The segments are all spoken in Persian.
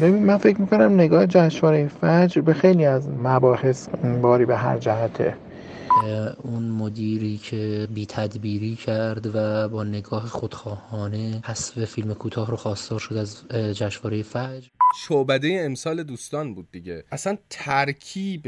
ببین من فکر می‌کنم نگاه جشنواره فجر به خیلی از مباحث باری به هر جهته. اون مدیری که بی تدبیری کرد و با نگاه خودخواهانه حذف فیلم کوتاه رو خواستار شد از جشنواره فجر. شعبده امسال دوستان بود دیگه. اصلا ترکیب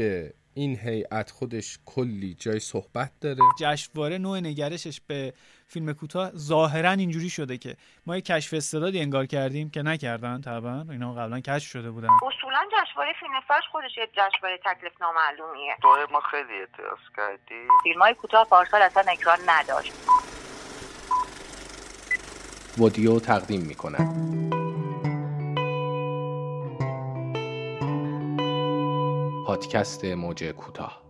این هیئت خودش کلی جای صحبت داره. جشنواره نوع نگرشش به فیلم کوتاه ظاهرا اینجوری شده که ما یه کشف استعدادی انگار کردیم که نکردن طبعا. اینا قبلا کشف شده بودن. اصولا جشنواره فیلم فجر خودش یه جشنواره تکلیف نامعلومیه. تو ما خیلی اعتراض کردیم فیلم های کوتاه پارسال اصلا اکران نداشت. ودیو تقدیم می‌کنن پادکست موج کوتاه.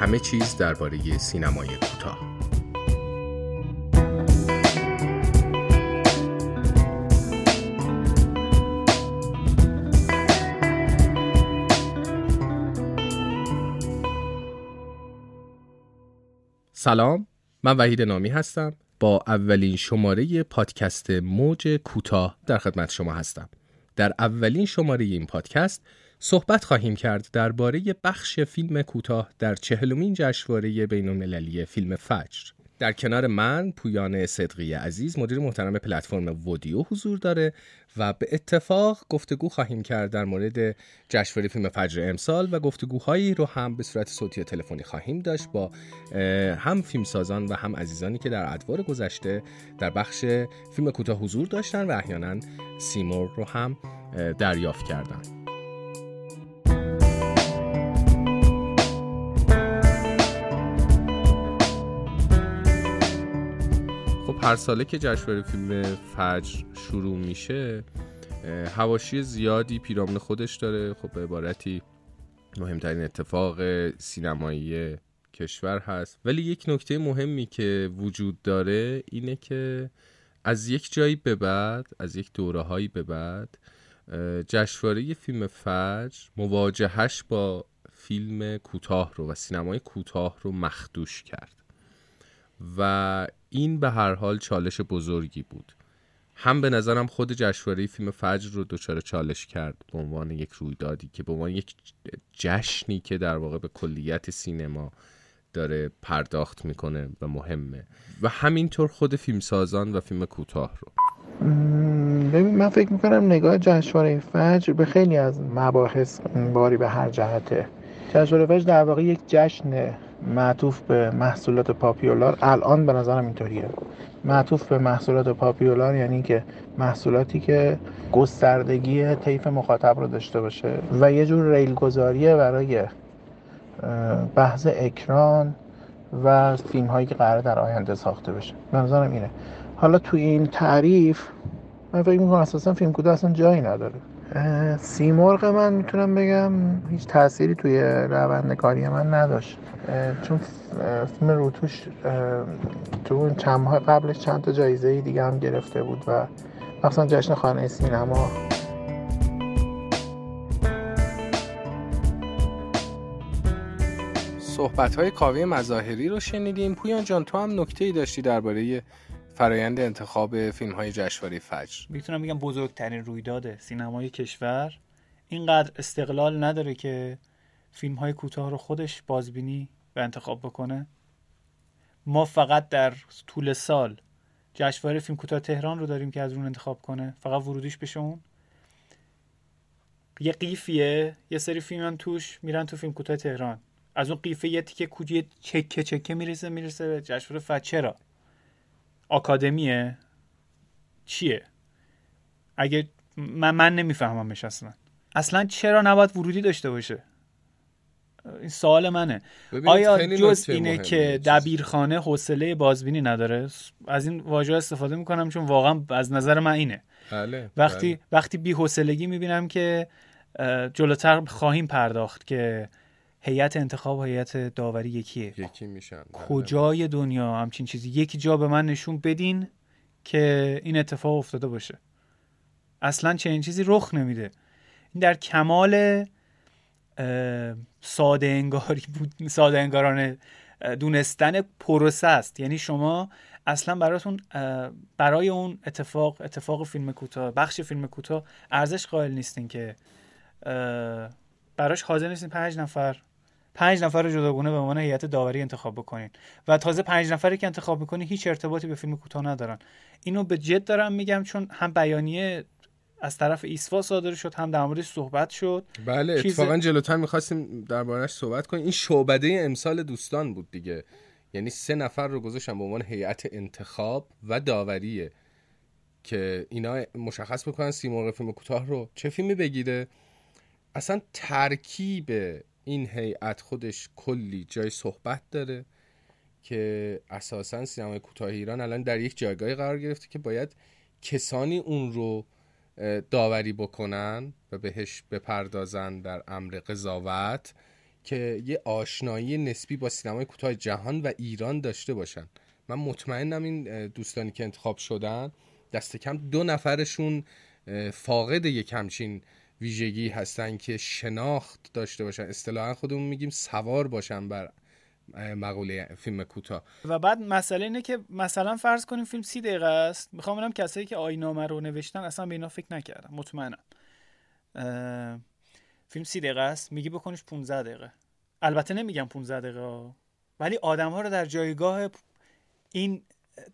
همه چیز درباره سینمای کوتاه. سلام من وحید نامی هستم. با اولین شماره پادکست موج کوتاه در خدمت شما هستم. در اولین شماره این پادکست صحبت خواهیم کرد درباره بخش فیلم کوتاه در چهلمین جشنواره بین‌المللی فیلم فجر در کنار من پویان صدقی عزیز مدیر محترم پلتفرم ودیو حضور داره و به اتفاق گفتگو خواهیم کرد در مورد جشنواره فیلم فجر امسال و گفتگوهایی رو هم به صورت صوتی و تلفنی خواهیم داشت با هم فیلمسازان و هم عزیزانی که در ادوار گذشته در بخش فیلم کوتاه حضور داشتن و احیانا سیمور رو هم دریافت کردند. هر ساله که جشنواره فیلم فجر شروع میشه هواشی زیادی پیرامون خودش داره. خب به عبارتی مهمترین اتفاق سینمایی کشور هست. ولی یک نکته مهمی که وجود داره اینه که از یک جایی به بعد از یک دوره هایی به بعد جشنواره فیلم فجر مواجهش با فیلم کوتاه رو و سینمای کوتاه رو مخدوش کرد. و این به هر حال چالش بزرگی بود. هم به نظرم خود جشنواره فیلم فجر رو دچار چالش کرد به عنوان یک رویدادی که به عنوان یک جشنی که در واقع به کلیت سینما داره پرداخت می‌کنه و مهمه. و همینطور خود فیلمسازان و فیلم کوتاه رو. ببین من فکر می‌کنم نگاه جشنواره فجر به خیلی از مباحث باری به هر جهته. جشنواره فجر در واقع یک جشن معطوف به محصولات پاپیولار. الان به نظرم اینطوریه. معطوف به محصولات پاپیولار یعنی که محصولاتی که گستردگی طیف مخاطب رو داشته باشه و یه جور ریل گذاریه برای بحث اکران و فیلم هایی که قرار در آینده ساخته بشه. به نظرم اینه. حالا تو این تعریف من فکر می‌کنم اساسا فیلم کوتاه اصلا جایی نداره. سیمرغ من می‌تونم بگم هیچ تأثیری توی روند کاری من نداشت. چون فیلم روتوش تو چند ماه قبلش چند تا جایزه دیگه هم گرفته بود و مثلا جشن خانه سینما. صحبت های کاوه مظاهری رو شنیدیم. پویان جان تو هم نکته ای داشتی درباره فرایند انتخاب فیلم های جشنواره فجر. می‌تونم بگم بزرگترین رویداد سینمای کشور اینقدر استقلال نداره که فیلم های کوتاه رو خودش بازبینی و انتخاب بکنه. ما فقط در طول سال جشنواره فیلم کوتاه تهران رو داریم که از اون انتخاب کنه. فقط ورودیش بشه اون. یه قیفیه. یه سری فیلم توش میرن تو فیلم کوتاه تهران. از اون قیفه یه تیکه کوچیک چکه چکه می‌رسه می‌رسه به جشنواره فجر. چرا؟ آکادمیه؟ چیه؟ اگه من, من نمیفهممش اصلا. اصلا چرا نباید ورودی داشته باشه؟ این سوال منه. آیا جز اینه که دبیرخانه حوصله بازبینی نداره؟ از این واژه استفاده می‌کنم چون واقعا از نظر من اینه. بله، وقتی بله. وقتی بی حوصلگی می‌بینم که جلوتر خواهیم پرداخت که هیئت انتخاب و هیئت داوری یکیه. یکی میشن. بله. کجای دنیا همچین چیزی؟ یکی جا به من نشون بدین که این اتفاق افتاده باشه. اصلا چنین چیزی رخ نمیده. این در کمال ساده انگاری بود ساده انگارانه دونستن پروسه است. یعنی شما اصلا براتون برای اون اتفاق اتفاق فیلم کوتاه بخش فیلم کوتاه ارزش قائل نیستین که براش حاضر نیستین پنج نفر پنج نفر رو جداگونه به عنوان هیئت داوری انتخاب بکنین. و تازه پنج نفری که انتخاب می‌کنین هیچ ارتباطی به فیلم کوتاه ندارن. اینو به جد دارم میگم چون هم بیانیه از طرف ایسوا صادر شد هم در موردش صحبت شد. بله اتفاقا جلوتر می‌خواستیم دربارهش صحبت کنیم. این شعبده امسال دوستان بود دیگه. یعنی سه نفر رو گذاشتن به عنوان هیئت انتخاب و داوریه که اینا مشخص بکنن سیمرغ فیلم کوتاه رو چه فیلمی بگیره. اصلا ترکیب این هیئت خودش کلی جای صحبت داره که اساسا سینمای کوتاه ایران الان در یک جایگاهی قرار گرفته که باید کسانی اون رو داوری بکنن و بهش بپردازن در امر قضاوت که یه آشنایی نسبی با سینمای کوتاه جهان و ایران داشته باشن. من مطمئنم این دوستانی که انتخاب شدن دست کم دو نفرشون فاقد یک همچین ویژگی هستن که شناخت داشته باشن. اصطلاحا خودمون میگیم سوار باشن بر مقوله فیلم کوتاه. و بعد مسئله اینه که مثلا فرض کنیم فیلم سی دقیقه است. می‌خوام ببینم کسایی که آینامه رو نوشتن اصلا به اینا فکر نکردم. مطمئنم. فیلم سی دقیقه است. میگی بکنیش 15 دقیقه. البته نمیگم 15 دقیقه ولی آدم ها رو در جایگاه این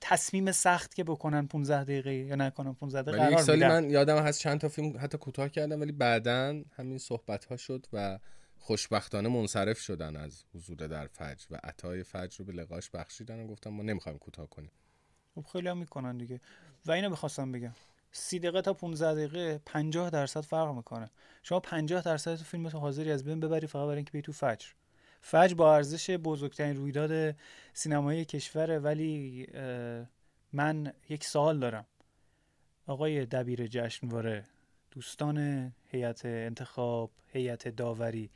تصمیم سخت که بکنن 15 دقیقه یا نکنن 15 دقیقه قرار یک سالی من یادم هست چند تا فیلم حتی کوتاه کردم ولی بعدا همین صحبت ها شد و خوشبختانه منصرف شدن از حضور در فجر و عطای فجر رو به لقاش بخشیدن و گفتم ما نمی‌خوایم کوتاه کنیم. خب خیلی هم می‌کنن دیگه. و اینو می‌خواستم بگم. سی دقیقه تا 15 دقیقه 50 درصد فرق می‌کنه. شما 50 درصد تو فیلم تو حاضری از بین ببری فقط برای اینکه بی تو فجر. فجر با ارزش بزرگترین رویداد سینمایی کشوره ولی من یک سوال دارم. آقای دبیر جشنواره دوستان هیئت انتخاب هیئت داوری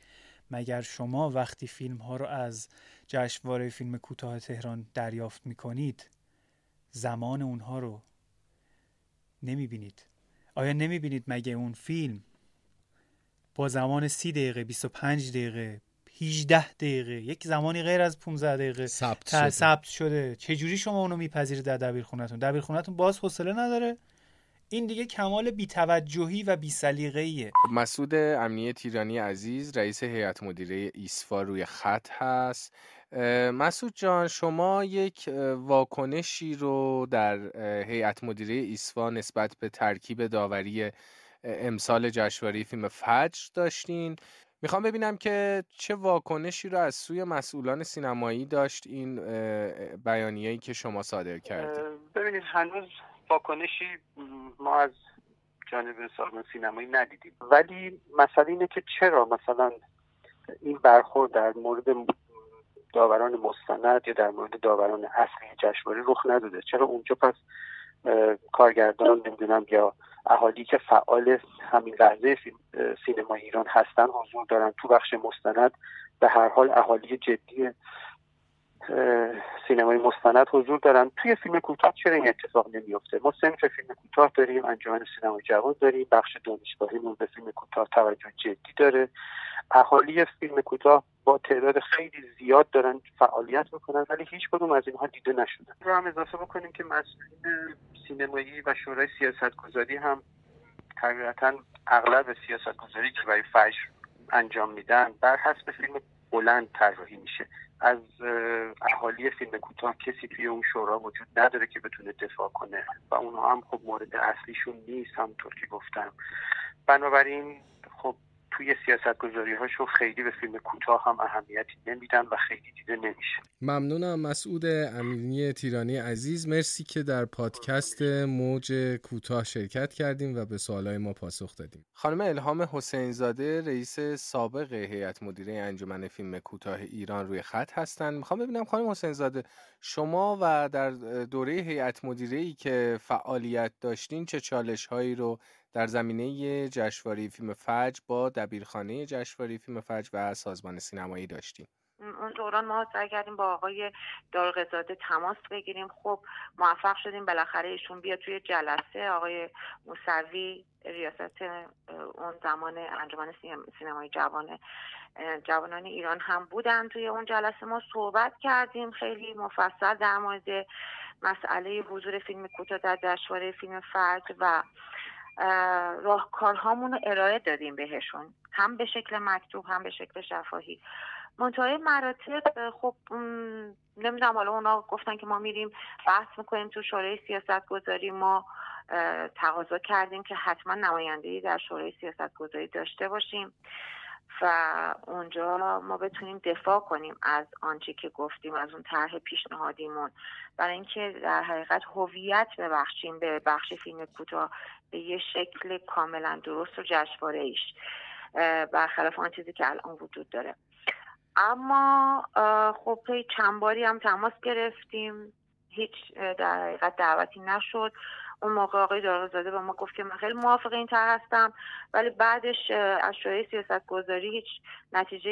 مگر شما وقتی فیلم ها رو از جشنواره فیلم کوتاه تهران دریافت می کنید زمان اونها رو نمی بینید آیا نمی بینید مگه اون فیلم با زمان سی دقیقه 25 دقیقه 18 دقیقه. یک زمانی غیر از 15 دقیقه ثبت شده. شده. چجوری شما اونو میپذیرید در دبیرخونهتون؟ دبیرخونهتون باز حوصله نداره؟ این دیگه کمال بیتوجهی و بیسلیقه‌ایه. مسعود امنیه تیرانی عزیز رئیس هیئت مدیره ایسفا روی خط هست. مسعود جان شما یک واکنشی رو در هیئت مدیره ایسفا نسبت به ترکیب داوری امسال جشنواره فیلم فجر داشتین. می‌خوام ببینم که چه واکنشی رو از سوی مسئولان سینمایی داشت این بیانیه‌ای که شما صادر کردید. ببینید هنوز واکنشی ما از جانب سازمان سینمایی ندیدیم. ولی مسئله اینه که چرا مثلا این برخورد در مورد داوران مستند یا در مورد داوران اصلی جشنواره رخ نداده؟ چرا اونجا پس کارگردان نمی‌دونم یا اهالی که فعال همین لحظه سینما ایران هستن حضور دارن تو بخش مستند. به هر حال اهالی جدی سینمای مستند حضور دارن. توی فیلم کوتاه چرا این اتفاق نمیفته ما سنف فیلم کوتاه داریم انجمن سینمای جوان داریم بخش دانشگاهیمون به فیلم کوتاه توجه جدی داره. اهالی فیلم کوتاه با تعداد خیلی زیاد دارن فعالیت می‌کنن ولی هیچ کدوم از اینها دیده نشدن رو هم اضافه بکنیم که مسئولین سینمایی و شورای سیاست گذاری هم طبیعتا اغلب سیاست گذاری که برای فجر انجام میدن بر حسب فیلم بلند طراحی میشه. از اهالی فیلم کوتاه کسی توی اون شورا وجود نداره که بتونه دفاع کنه و اونها هم خب مورد اصلیشون نیست همونطور که گفتم. بنابراین خب توی سیاست گذاری هاشون خیلی به فیلم کوتاه هم اهمیتی نمیدن و خیلی دیده نمیشه. ممنونم مسعود امینی تیرانی عزیز. مرسی که در پادکست موج کوتاه شرکت کردیم و به سوالای ما پاسخ دادیم. خانم الهام حسین زاده رئیس سابق هیئت مدیره انجمن فیلم کوتاه ایران روی خط هستند می‌خوام ببینم خانم حسین زاده شما و در دوره هیئت مدیره ای که فعالیت داشتین چه چالش هایی رو در زمینه جشنواره فیلم فجر با دبیرخانه جشنواره فیلم فجر و سازمان سینمایی داشتیم. اون دوران ما سعی کردیم با آقای دارقزاده تماس بگیریم. خب موفق شدیم. بالاخره ایشون بیا توی جلسه. آقای موسوی ریاست اون زمان انجمن سینمای جوان جوانان ایران هم بودن. توی اون جلسه ما صحبت کردیم. خیلی مفصل در مورد مسئله حضور فیلم کوتاه در جشنواره فیلم فجر و راهکارهامون رو ارائه دادیم بهشون. هم به شکل مکتوب هم به شکل شفاهی. منتهای مراتب خب نمی‌دونم حالا اونا گفتن که ما میریم بحث می‌کنیم تو شورای سیاست گذاری ما تقاضا کردیم که حتما نمایندگی در شورای سیاست گذاری داشته باشیم و اونجا ما بتونیم دفاع کنیم از آنچه که گفتیم از اون طرح پیشنهادیمون. برای اینکه در حقیقت هویت ببخشیم به بخش فیلم کوتاه. به یه شکل کاملا درست و جشنواره ایش برخلاف آن چیزی که الان وجود داره. اما خب چند باری هم تماس گرفتیم. هیچ در حقیقت دعوتی نشد. اون موقع آقای دارازاده به ما گفت که من خیلی موافق این طرح هستم ولی بعدش از شورای سیاست گذاری هیچ نتیجه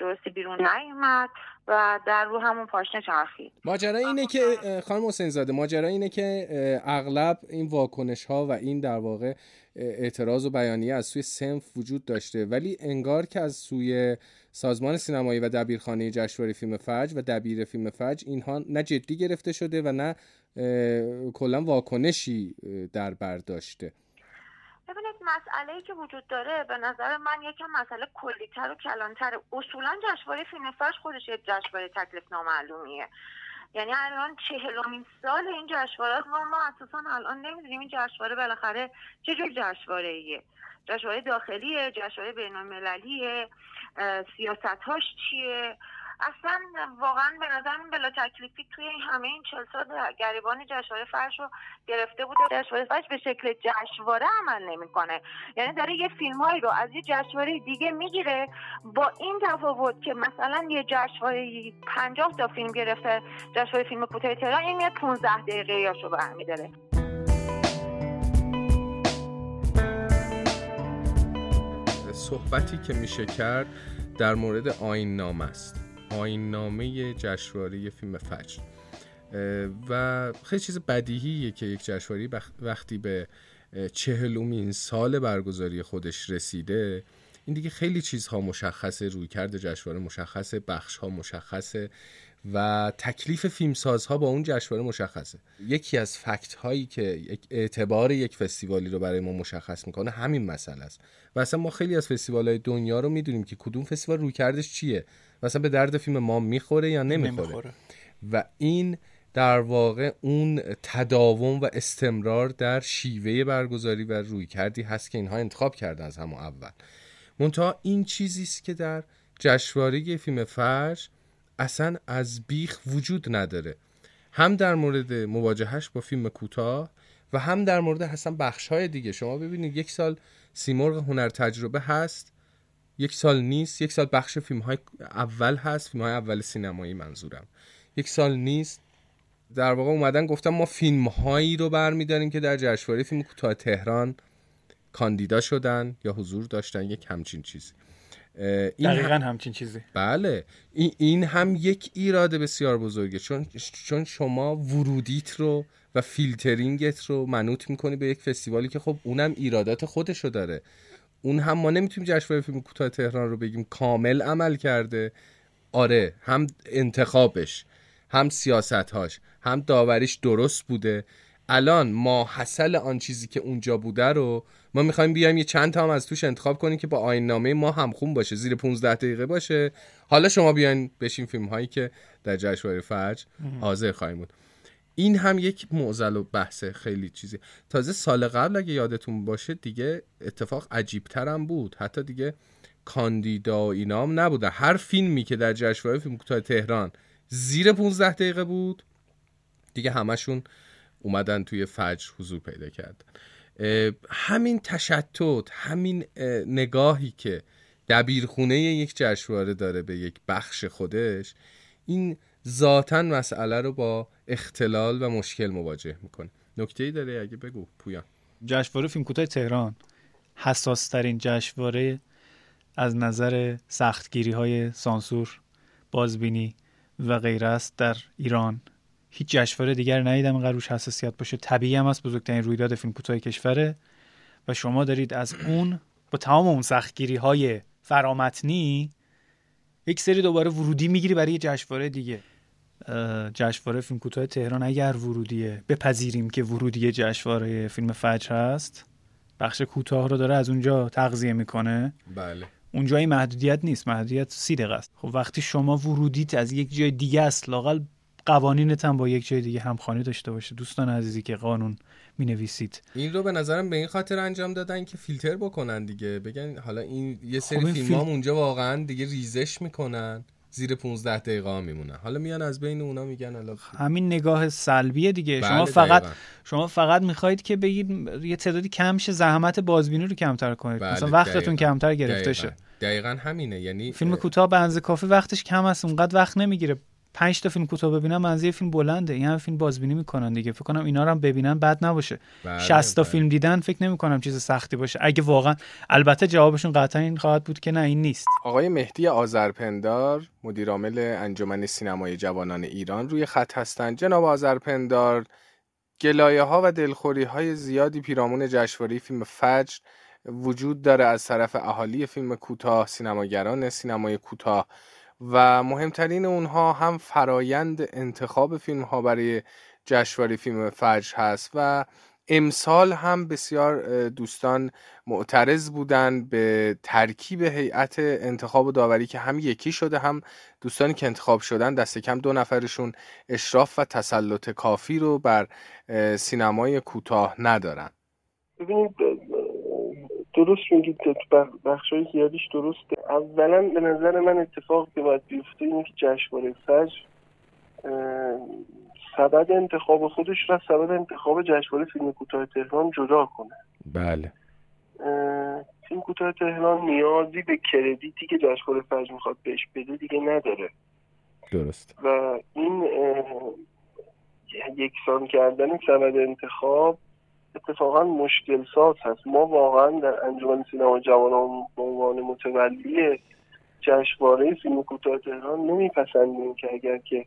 درستی بیرون نیومد و در رو همون پاشنه چرخید. ماجرا اینه که خانم حسین زاده ماجرا اینه که اغلب این واکنش ها و این در واقع اعتراض و بیانیه از سوی سنف وجود داشته ولی انگار که از سوی سازمان سینمایی و دبیرخانه جشنواره فیلم فج و دبیر فیلم فج اینها نه جدی گرفته شده و نه کلا واکنشی در بر داشته. ببینید مسئله که وجود داره به نظر من یکم مسئله کلیتر و کلانتر. اصولا جشنواره فیلم فج خودش یک جشنواره تکلیف نامعلومیه یعنی الان چهلمین سال این جشنواره ما ما اساسا الان نمی‌دونیم این جشنواره بالاخره چه جور جشنواره ایه جشنواره داخلیه جشنواره بین المللیه سیاستهاش چیه؟ اصلا واقعا به نظر بلا تکلیفی توی همه این چل سال گریبان جشنواره فرش رو گرفته بوده. جشنواره فرش به شکل جشنواره عمل نمی‌کنه. یعنی داره یه فیلم هایی رو از یه جشنواره دیگه می‌گیره. با این تفاوت که مثلا یه جشنواره پنجاه تا فیلم گرفته جشنواره فیلم کوتاه تهران این میاد 15 دقیقه یاشو برمیداره. صحبتی که میشه کرد در مورد آین نام است. آین نامه جشنواره فیلم فجر. و خیلی چیز بدیهیه که یک جشنواره وقتی به چهلومین سال برگزاری خودش رسیده این دیگه خیلی چیزها مشخصه روی کرده جشنواره مشخصه بخش ها مشخصه. و تکلیف فیلمسازها با اون جشنواره مشخصه. یکی از فکت هایی که اعتبار یک فستیوالی رو برای ما مشخص می‌کنه همین مسئله است. و اصلا ما خیلی از فستیوال های دنیا رو می‌دونیم که کدوم فستیوال روی کردش چیه مثلا به درد فیلم ما می‌خوره یا نمی‌خوره, نمی‌خوره. و این در واقع اون تداوم و استمرار در شیوه برگزاری و روی کردی هست که اینها انتخاب کردن از همون اول. منتها این چیزی است که در جشنواره فیلم فرش اصلا از بیخ وجود نداره. هم در مورد مواجهش با فیلم کوتاه و هم در مورد حسن بخش های دیگه. شما ببینید یک سال سیمرغ هنر تجربه هست یک سال نیست یک سال بخش فیلم های اول هست فیلم های اول سینمایی منظورم. یک سال نیست. در واقع اومدن گفتم ما فیلم هایی رو برمیداریم که در جشنواره فیلم کوتاه تهران کاندیدا شدن یا حضور داشتن یک همچین چیزی. این دقیقا هم... همچین چیزی. بله. این, این هم یک ایراد بسیار بزرگه. چون چون شما ورودیت رو و فیلترینگت رو منوط می‌کنی به یک فستیوالی که خب اونم ایرادات خودشو داره. اون هم ما نمی‌تونیم جشنواره فیلم کوتاه تهران رو بگیم کامل عمل کرده. آره هم انتخابش هم سیاستهاش هم داوریش درست بوده. الان ما حاصل آن چیزی که اونجا بوده رو ما می‌خوایم بیایم یه چند تا هم از توش انتخاب کنیم که با آین نامه ما هم خون باشه زیر 15 دقیقه باشه. حالا شما بیاین بشین فیلم هایی که در جشنواره فجر حاضر خواهیم بود. این هم یک معضل و بحث خیلی چیزی. تازه سال قبل اگه یادتون باشه دیگه اتفاق عجیب ترم بود. حتی دیگه کاندیدا و اینام نبوده هر فیلمی که در جشنواره فیلم کوتاه تهران زیر 15 دقیقه بود دیگه همشون اومدن توی فجر حضور پیدا کردن همین تشتت همین نگاهی که دبیرخونه یک جشنواره داره به یک بخش خودش این ذاتا مسئله رو با اختلال و مشکل مواجه می‌کنه. نکته ای داره اگه بگو پویان. جشنواره فیلم کوتاه تهران. حساس ترین جشنواره از نظر سختگیری های سانسور بازبینی و غیره است در ایران. هیچ جشنواره دیگر ندیدم اینقدر روش حساسیت باشه. طبیعی هم است بزرگترین رویداد فیلم کوتاه کشوره. و شما دارید از اون با تمام اون سختگیری های فرامتنی یک سری دوباره ورودی می‌گیری برای یه جشنواره دیگه. جشنواره فیلم کوتاه تهران اگر ورودیه بپذیریم که ورودی جشنواره فیلم فجر هست. بخش کوتاه رو داره از اونجا تغذیه می‌کنه. بله. اونجا این محدودیت نیست. محدودیت سی دقیقه است. خب وقتی شما ورودیت از یک جای دیگه است لاقل قوانینت هم با یک جای دیگه همخوانی داشته باشه. دوستان عزیزی که قانون می نویسید این رو به نظرم به این خاطر انجام دادن که فیلتر بکنن دیگه. بگن حالا این یه سری خب فیلم هم اونجا واقعا دیگه ریزش می‌کنن. زیر 15 دقیقه ها میمونن. حالا میان از بین اونا میگن حالا همین نگاه سلبیه دیگه. بله، شما فقط دقیقاً. شما فقط می‌خواهید که بگید یه تعدادی کم شه زحمت بازبینی رو کمتر کنید. بله، مثلا وقتتون دقیقاً. کمتر گرفته دقیقاً. شه. دقیقاً همینه. یعنی فیلم کوتاه به اندازه کافی وقتش کم است. اونقدر وقت نمی‌گیره. پنج تا فیلم کوتاه ببینم منزه یه فیلم بلنده. این هم فیلم بازبینی می‌کنن دیگه. فکر کنم اینا رو هم ببینن بد نباشه. بله، 60 تا بله. فیلم دیدن فکر نمی کنم چیز سختی باشه. اگه واقعا البته جوابشون قطعا این خواهد بود که نه این نیست. آقای مهدی آذرپندار مدیرعامل انجمن سینمای جوانان ایران روی خط هستند جناب آذرپندار گلایه ها و دلخوری های زیادی پیرامون جشنواره فیلم فجر وجود داره از طرف اهالی فیلم کوتاه سینماگران سینمای کوتاه. و مهمترین اونها هم فرایند انتخاب فیلم ها برای جشنواره فیلم فجر هست و امسال هم بسیار دوستان معترض بودن به ترکیب هیئت انتخاب و داوری که هم یکی شده هم دوستانی که انتخاب شدن دست کم دو نفرشون اشراف و تسلط کافی رو بر سینمای کوتاه ندارن. درست میگید بخش های زیادیش درسته. اولا به نظر من اتفاق که باید بیفته اینه که جشنواره فجر سبد انتخاب خودش را سبد انتخاب جشنواره فیلم کوتاه تهران جدا کنه. بله. فیلم کوتاه تهران نیازی به کردیتی که جشنواره فجر می‌خواد بهش بده دیگه نداره. درست. و این یکسان کردن سبد انتخاب اتفاقا مشکل ساز هست. ما واقعا در انجمن سینما جوانان به عنوان متولی جشنواره فیلم کوتاه تهران نمیپسندیم که اگر که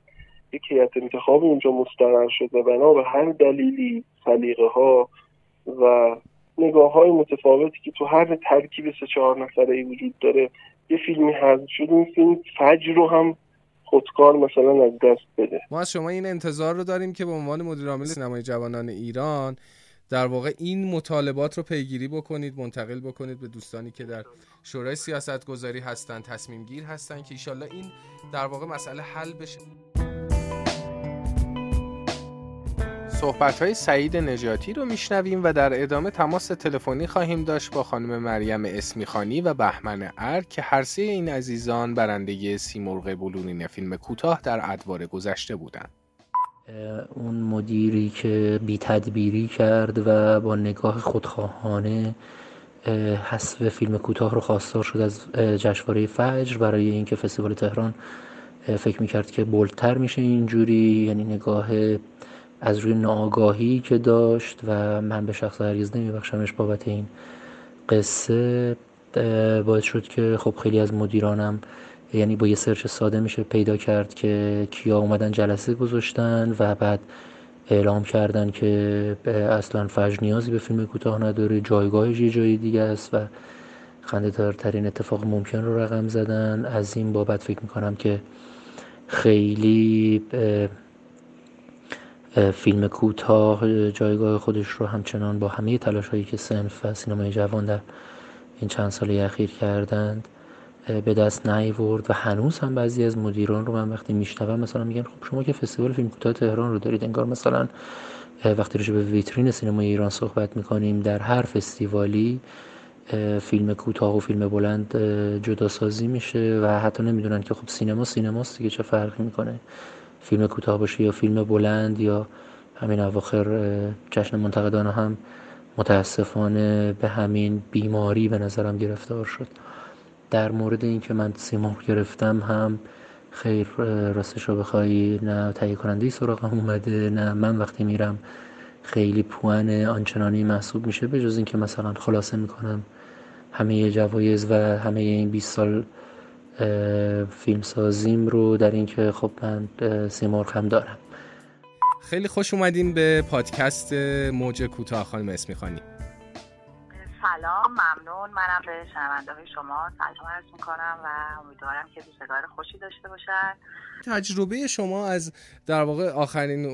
یک هیئت انتخابی اونجا مستقر شد و بنا به هر دلیلی سلیقه ها و نگاه های متفاوتی که تو هر ترکیب سه چهار نفره ای وجود داره یه فیلمی حذف شد این فیلم فجر رو هم خودکار مثلا از دست بده. ما از شما این انتظار رو داریم که به عنوان مدیر عامل سینمای جوانان ایران در واقع این مطالبات رو پیگیری بکنید منتقل بکنید به دوستانی که در شورای سیاست گذاری هستن تصمیم گیر هستن که ایشالله این در واقع مسئله حل بشه صحبت های سعید نجاتی رو میشنویم و در ادامه تماس تلفنی خواهیم داشت با خانم مریم اسمیخانی و بهمن ار که هر سه این عزیزان برنده سیمرغ بلورین فیلم کوتاه در ادوار گذشته بودند. اون مدیری که بی تدبیری کرد و با نگاه خودخواهانه اه، حذف فیلم کوتاه رو خواستار شد از جشنواره فجر. برای اینکه فستیوال تهران فکر می‌کرد که بولتر میشه اینجوری یعنی نگاه از روی ناآگاهی که داشت و من به شخص هرگز نمیبخشمش بابت این قصه باعث شد که خب خیلی از مدیرانم یعنی با یه سرچ ساده میشه پیدا کرد که کیا اومدن جلسه گذاشتن و بعد اعلام کردن که اصلا فجر نیازی به فیلم کوتاه نداره جایگاهش یه جای دیگه است و خنده دارترین اتفاق ممکن رو رقم زدن. از این بابت فکر می‌کنم که خیلی فیلم کوتاه جایگاه خودش رو همچنان با همه تلاش هایی که سنف و سینمای جوان در این چند سال اخیر کردند به دست نیورد و هنوز هم بعضی از مدیران رو من وقتی میشنوم مثلا میگن خب شما که فستیوال فیلم کوتاه تهران رو دارید انگار مثلا وقتی راجع به ویترین سینمای ایران صحبت می‌کنیم در هر فستیوالی فیلم کوتاه و فیلم بلند جدا سازی میشه و حتی نمی‌دونن که خب سینما سینماست دیگه چه فرقی می‌کنه؟ فیلم کوتاه باشه یا فیلم بلند یا همین اواخر جشن منتقدان هم متاسفانه به همین بیماری به نظرم گرفتار شد. در مورد اینکه من سیمرغ گرفتم هم خیر راستش رو بخوای نه تهیه کننده سراغم اومده نه من وقتی میرم خیلی پوان آنچنانی محسوب میشه به جز اینکه مثلا خلاصه می‌کنم همه جوایز و همه این 20 سال فیلم سازیم رو در اینکه خب من سیمرغ هم دارم. خیلی خوش اومدین به پادکست موج کوتاه خانم اسمی خانی سلام ممنون. منم به شنونده شما سلام عرض می‌کنم و امیدوارم که روزگار خوشی داشته باشن. تجربه شما از در واقع آخرین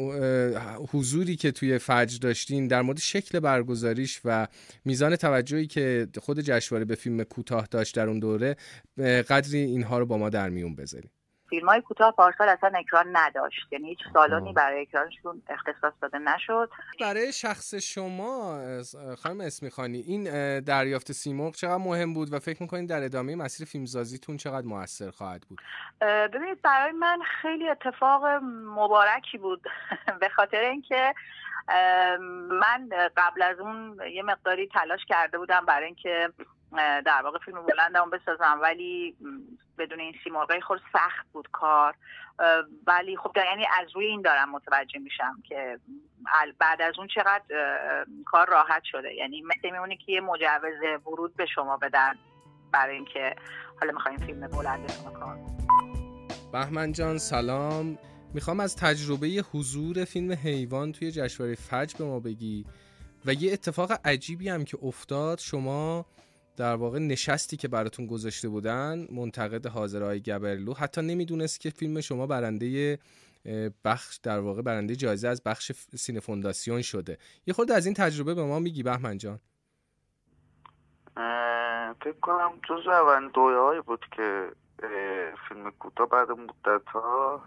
حضوری که توی فجر داشتین در مورد شکل برگزاریش و میزان توجهی که خود جشنواره به فیلم کوتاه داشت در اون دوره قدری اینها رو با ما در میون بذاریم فیلم های کوتاه پارسال اصلا اکران نداشت. یعنی هیچ سالونی برای اکرانشون اختصاص داده نشد. برای شخص شما خانم اسمی خانی این دریافت سیمرغ چقدر مهم بود و فکر می‌کنید در ادامه مسیر فیلمسازیتون چقدر موثر خواهد بود؟ ببینید برای من خیلی اتفاق مبارکی بود. به خاطر اینکه من قبل از اون یه مقداری تلاش کرده بودم برای اینکه در واقع فیلم بلندم بسازم ولی بدون این سیمرغ خود سخت بود کار. ولی خب یعنی از روی این دارم متوجه میشم که بعد از اون چقدر کار راحت شده. یعنی مثل میمونه که یه مجوز ورود به شما بدن برای اینکه حالا می‌خوایم فیلم بلندتون کار بهمن جان سلام. می‌خوام از تجربه حضور فیلم حیوان توی جشنواره فجر به ما بگی و یه اتفاق عجیبی هم که افتاد. شما در واقع نشستی که براتون گذاشته بودن منتقد حاضرهای گبرلو. حتی نمی‌دونست که فیلم شما برنده بخش در واقع برنده جایزه از بخش سینه فونداسیون شده. یه خورده از این تجربه به ما میگی بهمن جان. فکر کنم جز اول دویه بود که فیلم کوتاه بعد مدت ها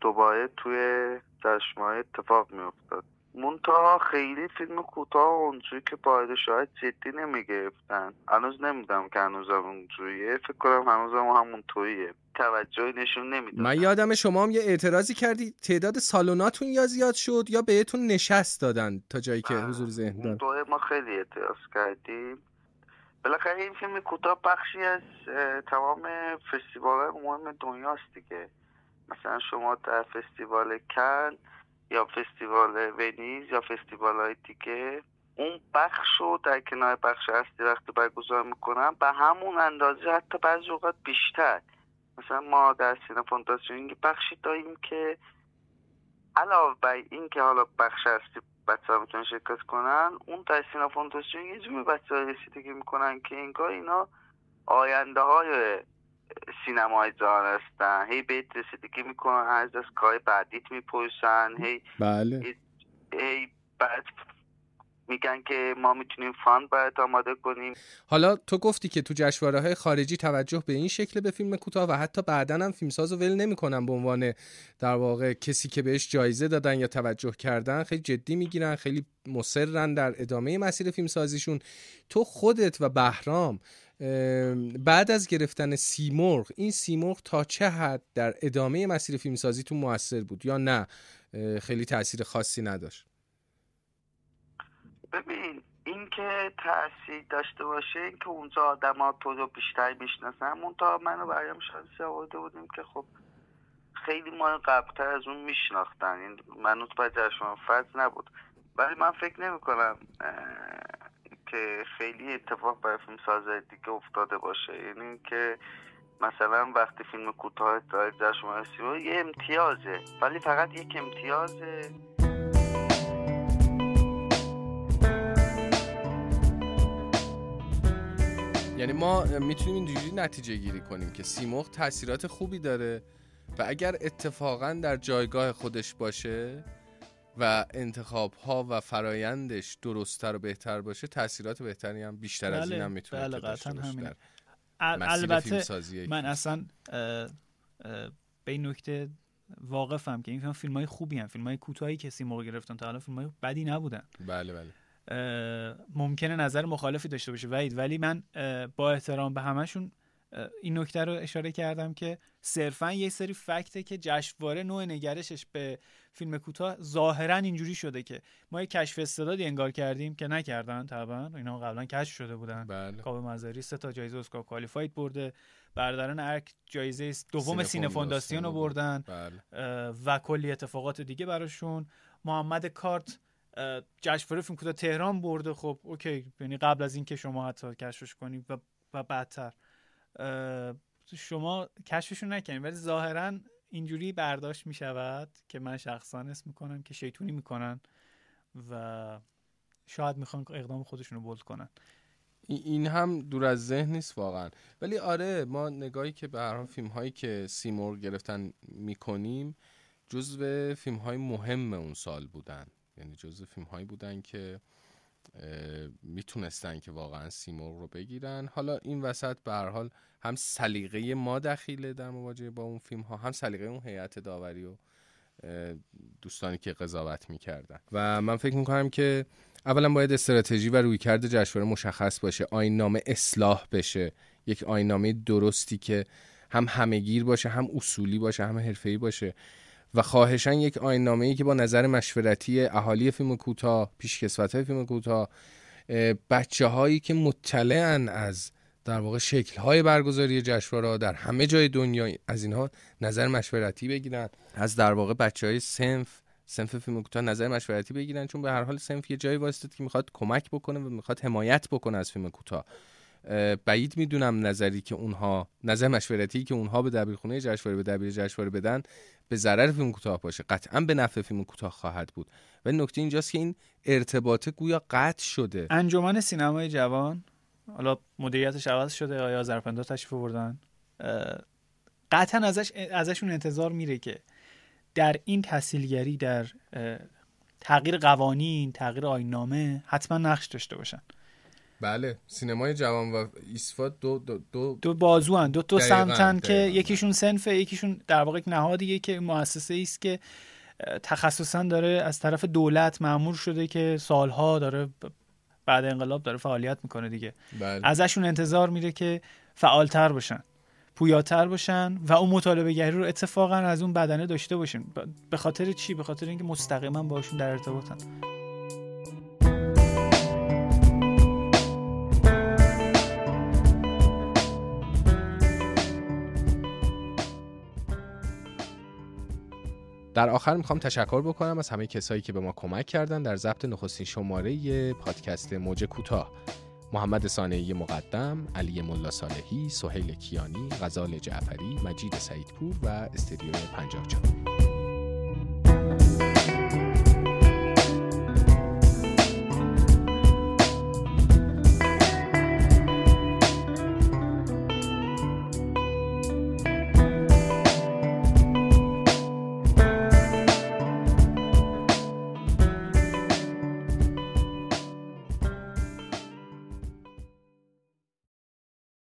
دوباره توی جشنواره اتفاق میافتاد. منتها خیلی فیلم کوتاه اونجوری که باید شاید جدی نمی‌گرفتن. هنوز نمیدم که هنوز اونجوریه. فکر کنم هنوز هم همونطوریه توجهی نشون نمیده من یادم شما هم یه اعتراضی کردی. تعداد سالوناتون یا زیاد شد یا بهتون نشست دادن تا جایی که حضور ذهن داد ما خیلی اعتراض کردیم. بالاخره این فیلم کوتاه بخشی از تمام فستیوال مهم دنیاست دیگه. مثلا شما در فستیوال کن یا فستیوال ونیز یا فستیوال های دیگه اون بخش رو در کنار بخش اصلی وقتی برگزار می‌کنن به همون اندازه حتی بعضی اوقات بیشتر. مثلا ما در سینه فانتاسیون بخشی داریم که علاوه بر این که حالا بخش اصلی بچه ها می‌تونن شرکت کنن اون در سینه فونداسیون یه جوری بچه ها رسیدگی می‌کنن که انگار اینا آینده های سینمای جهان هستن هی بهت رسیدگی می‌کنن از از کار بعدیت می‌پرسن. هی بله. هی بعد میگن که ما می‌تونیم fund برات آماده کنیم. حالا تو گفتی که تو جشنواره های خارجی توجه به این شکل به فیلم کوتاه و حتی بعدا هم فیلمساز رو ول نمی‌کنن به عنوان در واقع کسی که بهش جایزه دادن یا توجه کردن. خیلی جدی می‌گیرن خیلی مصرن در ادامه مسیر فیلمسازیشون. تو خودت و بهرام بعد از گرفتن سیمرغ این سیمرغ تا چه حد در ادامه مسیر فیلمسازیتون موثر بود یا نه؟ خیلی تاثیر خاصی نداشت. ببین این که تاثیر داشته باشه این که اونجا آدما تو رو بیشتر می‌شناسن تا منو برایم شانسی آورده بودیم که خب خیلی ما قبلتر از اون میشناختن. این منوط به جشن فرض نبود. ولی من فکر نمی کنم که خیلی اتفاق برای فیلم سازه دیگه افتاده باشه. یعنی که مثلا وقتی فیلم کوتاه داره جشن یه امتیازه. ولی فقط یک امتیازه. یعنی ما می‌تونیم اینجوری نتیجه گیری کنیم که سیمرغ تاثیرات خوبی داره و اگر اتفاقا در جایگاه خودش باشه و انتخاب ها و فرایندش درستتر و بهتر باشه تاثیرات بهتری هم بیشتر بله، از این هم می‌تونه بله داشته باشه البته من اصلا به این نکته واقفم که این فیلم فیلم های خوبی هم فیلم های کوتاهی که سیمرغ گرفتن تا حالا فیلم های بدی نبودن. بله بله. ممکنه نظر مخالفی داشته باشه وید ولی من با احترام به همشون این نکته رو اشاره کردم که صرفا یه سری فکته که جشنواره نوع نگرشش به فیلم کوتاه ظاهرا اینجوری شده که ما یه کشف استعدادی انگار کردیم که نکردن طبعا. اینا قبلا کشف شده بودن. بله. کاوه مزاری سه تا جایزه اسکار کوالیفاید برده. برادران ارک جایزه دوم سینه فونداسیون رو بردن. بله. و کلی اتفاقات دیگه براشون. محمد کارت جشنواره فیلم کوتاه تهران برده. خب اوکی. یعنی قبل از اینکه شما حتی کشفش کنید و, و بعدتر. شما کشفشون نکنید ولی ظاهرا اینجوری برداشت می شود که من شخصا اسم می‌کنم که شیطونی می‌کنن و شاید می‌خوان اقدام خودشون رو بولد کنن این هم دور از ذهن نیست واقعا. ولی آره ما نگاهی که به هر فیلم هایی که سیمور گرفتن می‌کنیم جزو فیلم های مهم اون سال بودن. یعنی جزو فیلم هایی بودن که می‌تونستن که واقعا سیمور رو بگیرن. حالا این وسط به هر حال هم سلیقه ما دخیله در مواجهه با اون فیلم ها هم سلیقه اون هیئت داوری و دوستانی که قضاوت می‌کردن. و من فکر می‌کنم که اولا باید استراتژی و رویکرد جشنواره مشخص باشه نامه اصلاح بشه. یک نامه درستی که هم همهگیر باشه هم اصولی باشه هم حرفه‌ای باشه. و خواهشن یک نامه ای که با نظر مشورتی اهالی فیلم کوتاه پیشکسوت های فیلم کوتاه بچه هایی که مطلعن از در واقع شکل های برگزاری جشنواره در همه جای دنیا از اینها نظر مشورتی بگیرن. از در واقع بچه های سنف سنف فیلم کوتاه نظر مشورتی بگیرن چون به هر حال سنف یه جایی واسطه که می‌خواد کمک بکنه و می‌خواد حمایت بکنه از فیلم کوتاه. بعید می‌دونم نظری که اونها نظر مشورتی که اونها به دبیرخونه جشنواره به دبیر جشنواره بدن به ضرر فیلم کوتاه باشه. قطعا به نفع فیلم کوتاه خواهد بود. و نکته اینجاست که این ارتباط گویا قطع شده. انجمن سینمای جوان حالا مدیریتش عوض شده آیا زرپندا تشریف آوردن؟ قطعا ازش ازشون انتظار میره که در این تحصیلگری در تغییر قوانین تغییر آینامه حتما نقش داشته باشن. بله سینمای جوان و ایسفا دو دو دو, دو بازو هن. دو تو سمتن که یکیشون سنفه یکیشون در واقع نهادیه که مؤسسه است که تخصصا داره از طرف دولت معمور شده که سالها داره بعد انقلاب داره فعالیت می‌کنه دیگه بله. ازشون انتظار میره که فعالتر باشن پویاتر باشن و اون مطالبه گری رو اتفاقا از اون بدنه داشته باشن به خاطر چی به خاطر اینکه مستقیما باشون در ارتباطن در آخر می‌خوام تشکر بکنم از همه کسایی که به ما کمک کردن در ضبط نخستین شماره پادکست موج کوتاه. محمد سانعی مقدم، علی ملا صالحی، سهیل کیانی، غزال جعفری، مجید سعیدپور و استدیو 54